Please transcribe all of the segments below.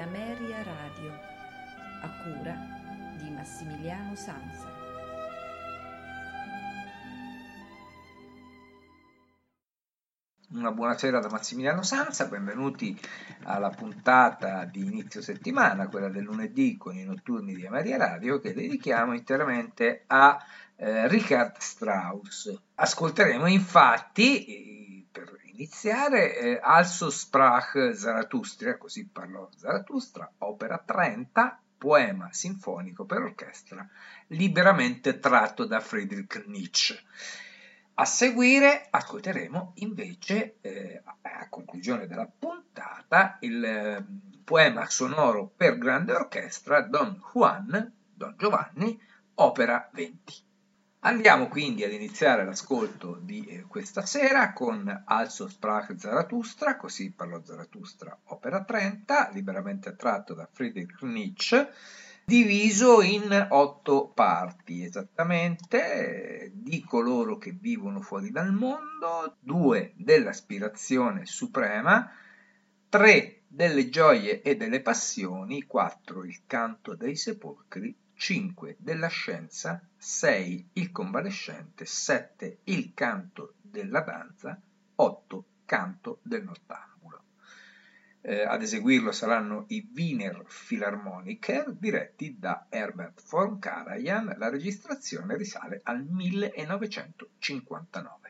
Ameria Radio, a cura di Massimiliano Sanza. Una buonasera da Massimiliano Sanza, benvenuti alla puntata di inizio settimana, quella del lunedì con i notturni di Ameria Radio, che dedichiamo interamente a eh, Richard Strauss. Ascolteremo infatti, iniziare, eh, Also sprach Zarathustra, così parlò Zarathustra, opera 30, poema sinfonico per orchestra, liberamente tratto da Friedrich Nietzsche. A seguire ascolteremo invece, eh, a conclusione della puntata, il eh, poema sonoro per grande orchestra Don Juan, Don Giovanni, opera 20. Andiamo quindi ad iniziare l'ascolto di eh, questa sera con Also sprach Zarathustra, così parlò Zarathustra, opera 30, liberamente tratto da Friedrich Nietzsche, diviso in otto parti esattamente, di coloro che vivono fuori dal mondo, due dell'aspirazione suprema, tre delle gioie e delle passioni, quattro il canto dei sepolcri, 5 della scienza, 6 il convalescente, 7 il canto della danza, 8 canto del nottambulo. Eh, ad eseguirlo saranno i Wiener Philharmoniker diretti da Herbert von Karajan. La registrazione risale al 1959.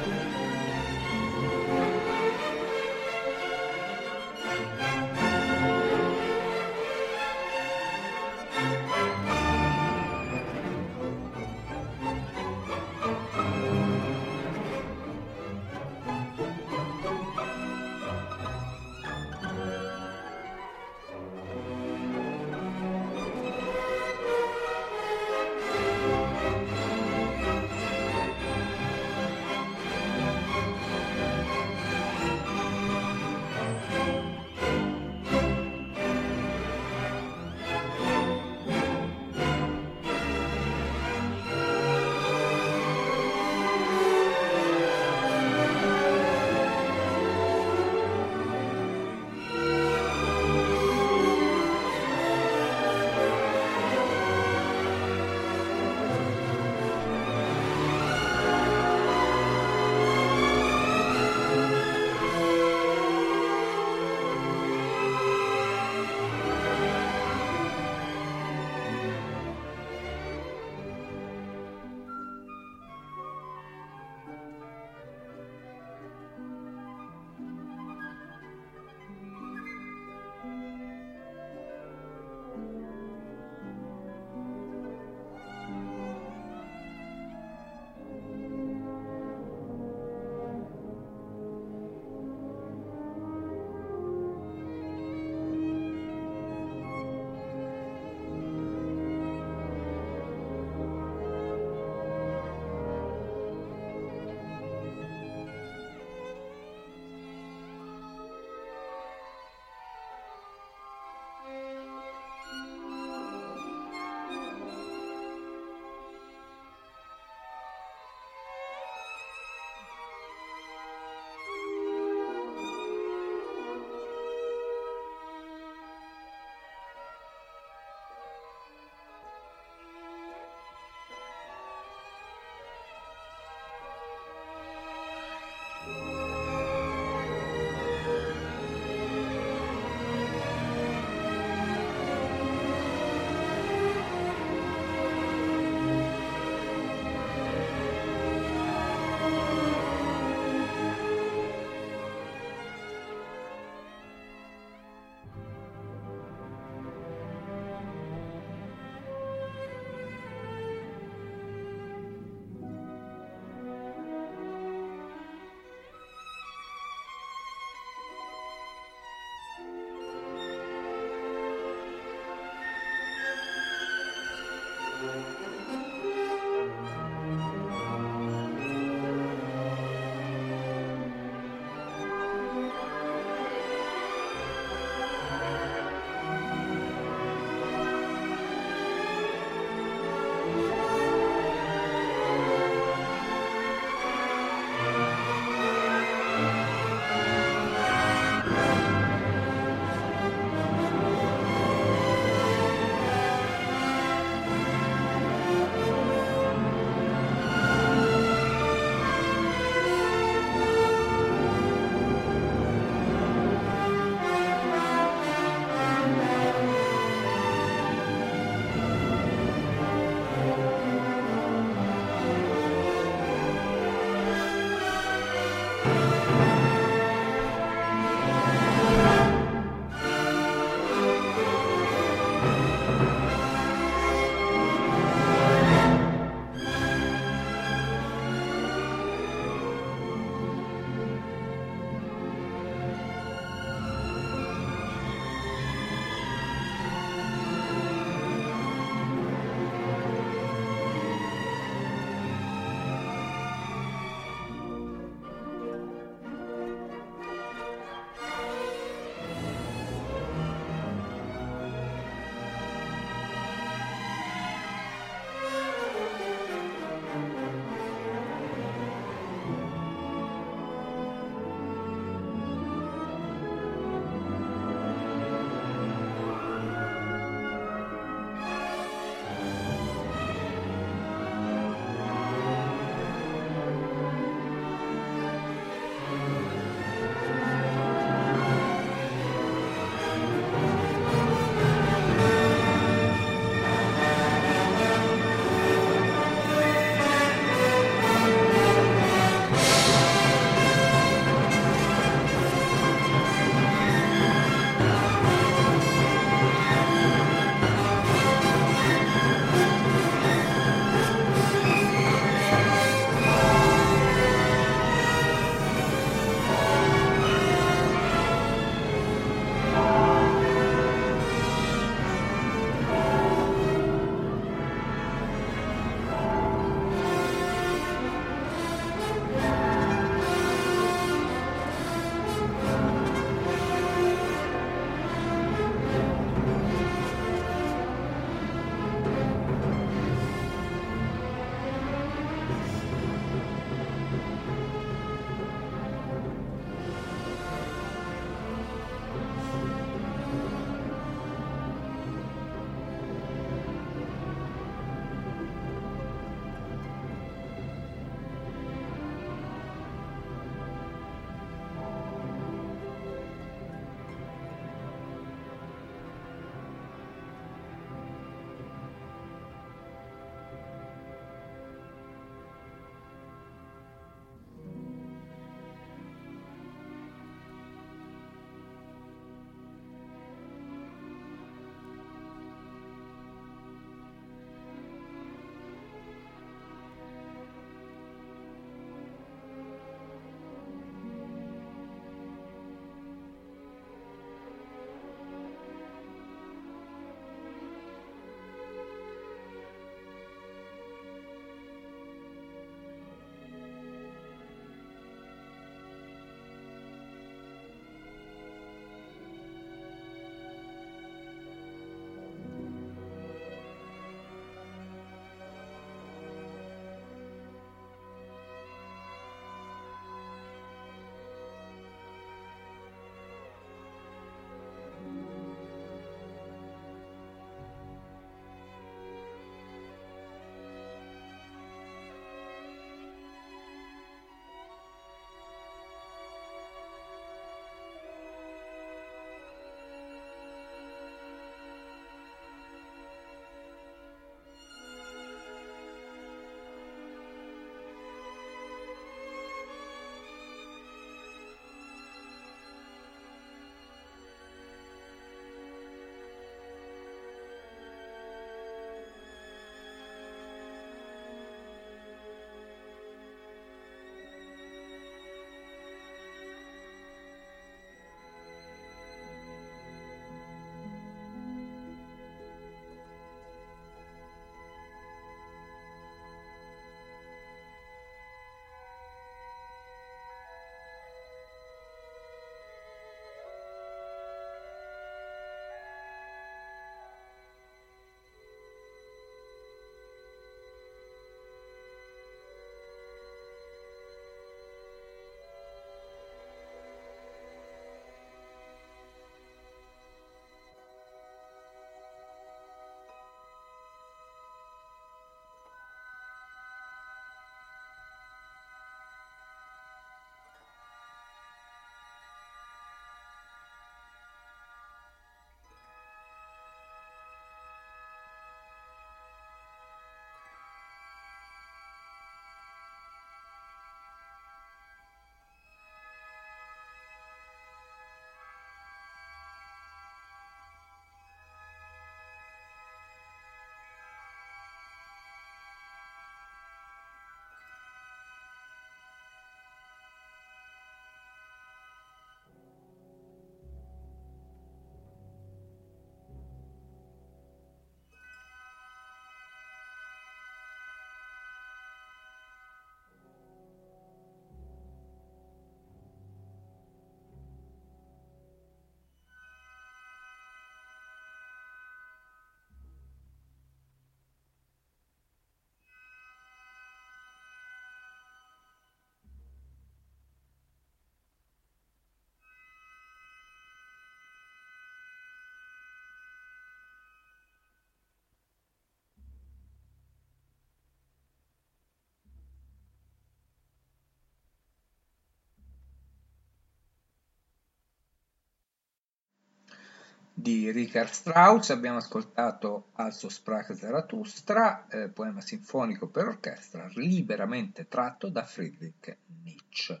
di Richard Strauss, abbiamo ascoltato Also sprach Zarathustra, eh, poema sinfonico per orchestra liberamente tratto da Friedrich Nietzsche.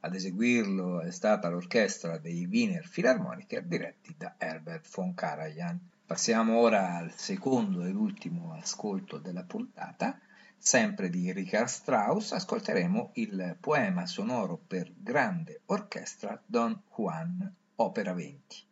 Ad eseguirlo è stata l'orchestra dei Wiener Philharmoniker diretti da Herbert von Karajan. Passiamo ora al secondo e ultimo ascolto della puntata. Sempre di Richard Strauss ascolteremo il poema sonoro per grande orchestra Don Juan, opera 20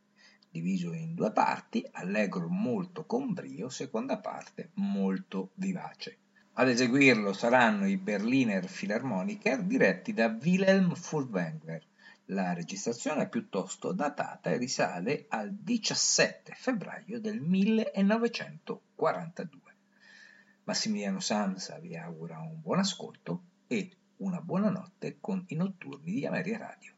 diviso in due parti, allegro molto con brio, seconda parte molto vivace. Ad eseguirlo saranno i Berliner Philharmoniker diretti da Wilhelm Furtwängler. La registrazione è piuttosto datata e risale al 17 febbraio del 1942. Massimiliano Samsa vi augura un buon ascolto e una buona notte con i notturni di Ameria Radio.